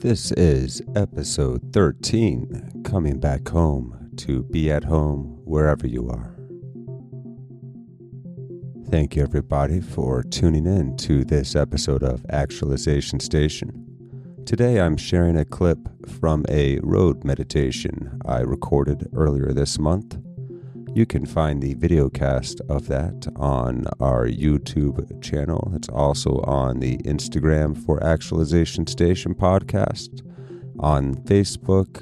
This is episode 13 Coming Back Home to Be at Home wherever you are. Thank you, everybody, for tuning in to this episode of Actualization Station. Today I'm sharing a clip from a road meditation I recorded earlier this month. You can find the video cast of that on our YouTube channel. It's also on the Instagram for Actualization Station podcast, on Facebook,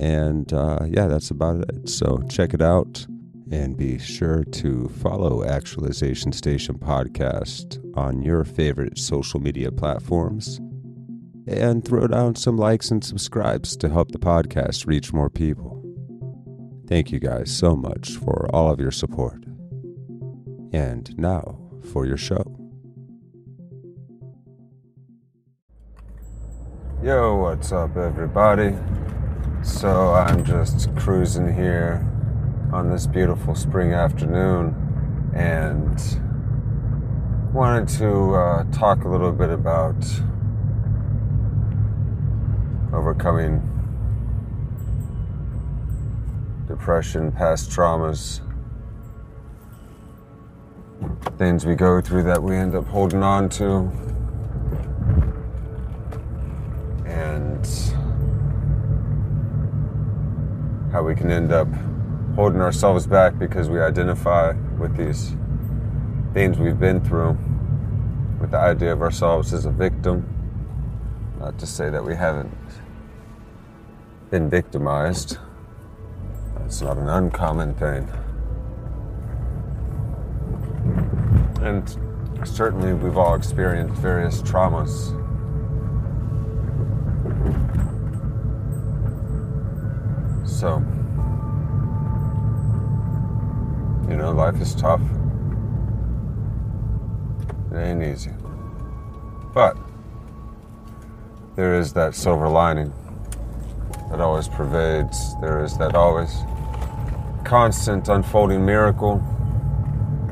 and uh, yeah, that's about it. So check it out and be sure to follow Actualization Station podcast on your favorite social media platforms and throw down some likes and subscribes to help the podcast reach more people. Thank you guys so much for all of your support. And now for your show. Yo, what's up, everybody? So I'm just cruising here on this beautiful spring afternoon and wanted to uh, talk a little bit about overcoming depression, past traumas, things we go through that we end up holding on to. And how we can end up holding ourselves back because we identify with these things we've been through, with the idea of ourselves as a victim. Not to say that we haven't been victimized. It's not an uncommon thing. And certainly we've all experienced various traumas. So, you know, life is tough. It ain't easy. But there is that silver lining that always pervades. There is that always constant unfolding miracle.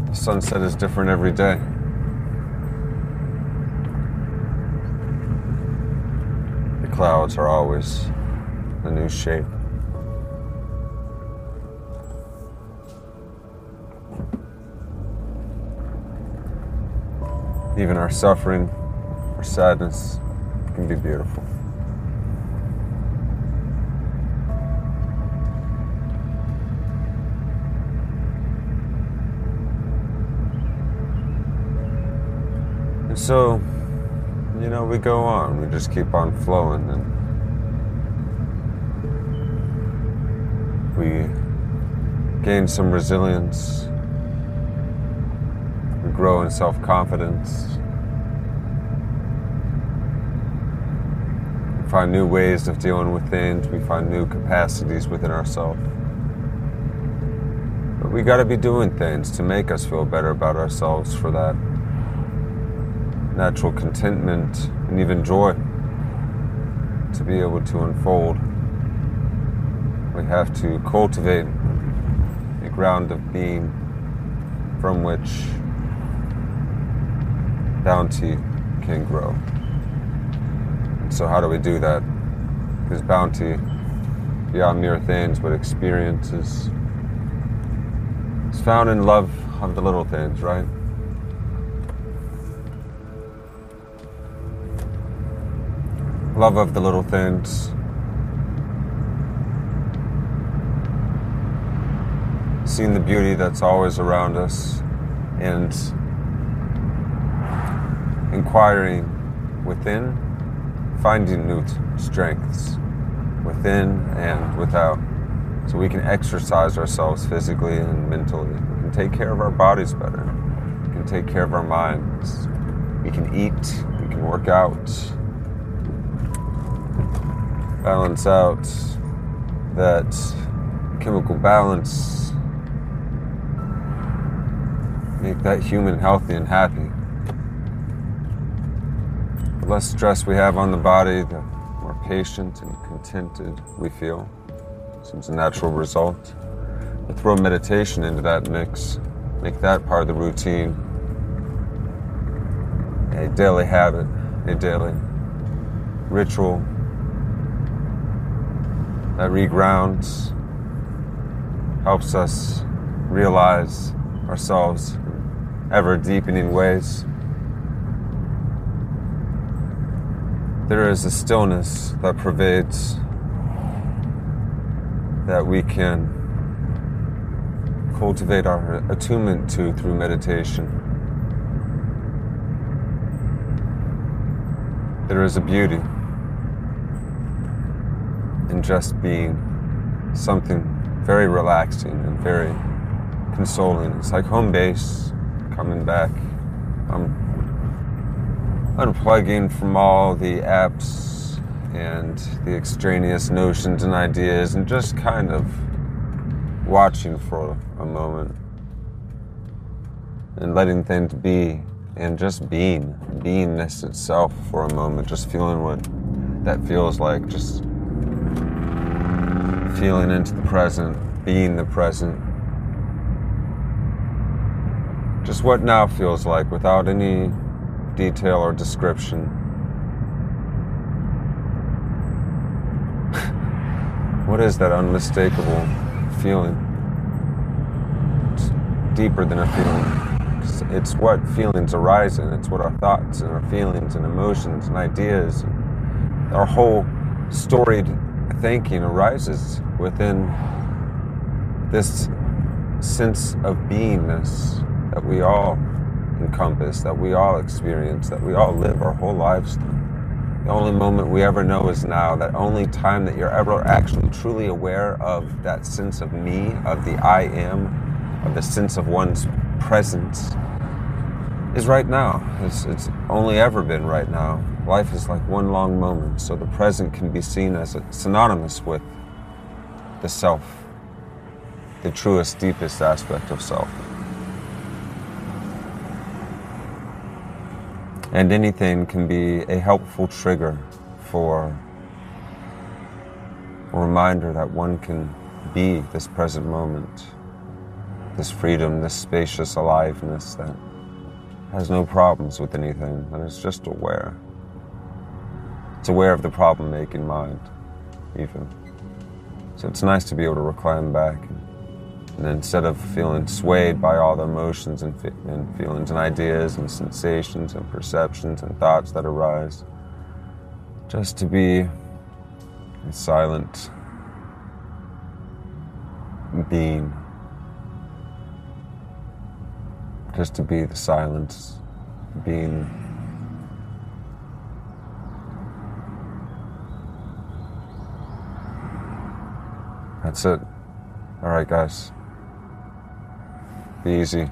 The sunset is different every day. The clouds are always a new shape. Even our suffering, our sadness can be beautiful. So, you know, we go on, we just keep on flowing and we gain some resilience, we grow in self confidence, we find new ways of dealing with things, we find new capacities within ourselves. But we gotta be doing things to make us feel better about ourselves for that natural contentment and even joy to be able to unfold. We have to cultivate a ground of being from which bounty can grow. So, how do we do that? Because bounty, beyond mere things but experiences, is found in love of the little things, right? Love of the little things. Seeing the beauty that's always around us and inquiring within, finding new strengths within and without. So we can exercise ourselves physically and mentally. We can take care of our bodies better. We can take care of our minds. We can eat. We can work out balance out that chemical balance, make that human healthy and happy. The less stress we have on the body, the more patient and contented we feel. Seems a natural result. Throw meditation into that mix, make that part of the routine, a daily habit, a daily ritual that regrounds, helps us realize ourselves in ever deepening ways. There is a stillness that pervades that we can cultivate our attunement to through meditation. There is a beauty in just being something very relaxing and very consoling. It's like home base coming back. I'm unplugging from all the apps and the extraneous notions and ideas and just kind of watching for a moment and letting things be and just being, beingness itself for a moment, just feeling what that feels like, just feeling into the present, being the present. Just what now feels like without any detail or description. what is that unmistakable feeling? It's deeper than a feeling. It's, what feelings arise in. It's what our thoughts and our feelings and emotions and ideas, and our whole storied thinking arises within this sense of beingness that we all encompass, that we all experience, that we all live our whole lives through. The only moment we ever know is now. That only time that you're ever actually truly aware of that sense of me, of the I am, of the sense of one's presence is right now. It's, it's only ever been right now. Life is like one long moment, so the present can be seen as synonymous with the self, the truest, deepest aspect of self. And anything can be a helpful trigger for a reminder that one can be this present moment, this freedom, this spacious aliveness that has no problems with anything, and is just aware. It's aware of the problem making mind, even. So it's nice to be able to recline back. And, instead of feeling swayed by all the emotions and, and feelings and ideas and sensations and perceptions and thoughts that arise, just to be a silent being. Just to be the silence being That's it. All right, guys. Be easy.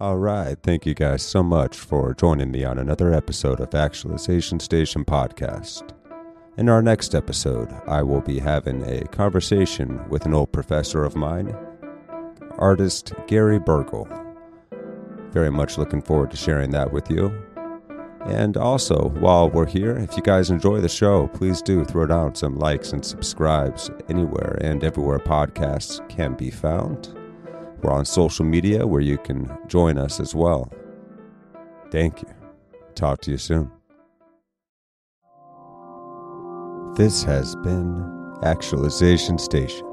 All right. Thank you guys so much for joining me on another episode of Actualization Station Podcast. In our next episode, I will be having a conversation with an old professor of mine, artist Gary Burgle. Very much looking forward to sharing that with you. And also, while we're here, if you guys enjoy the show, please do throw down some likes and subscribes anywhere and everywhere podcasts can be found. We're on social media where you can join us as well. Thank you. Talk to you soon. This has been Actualization Station.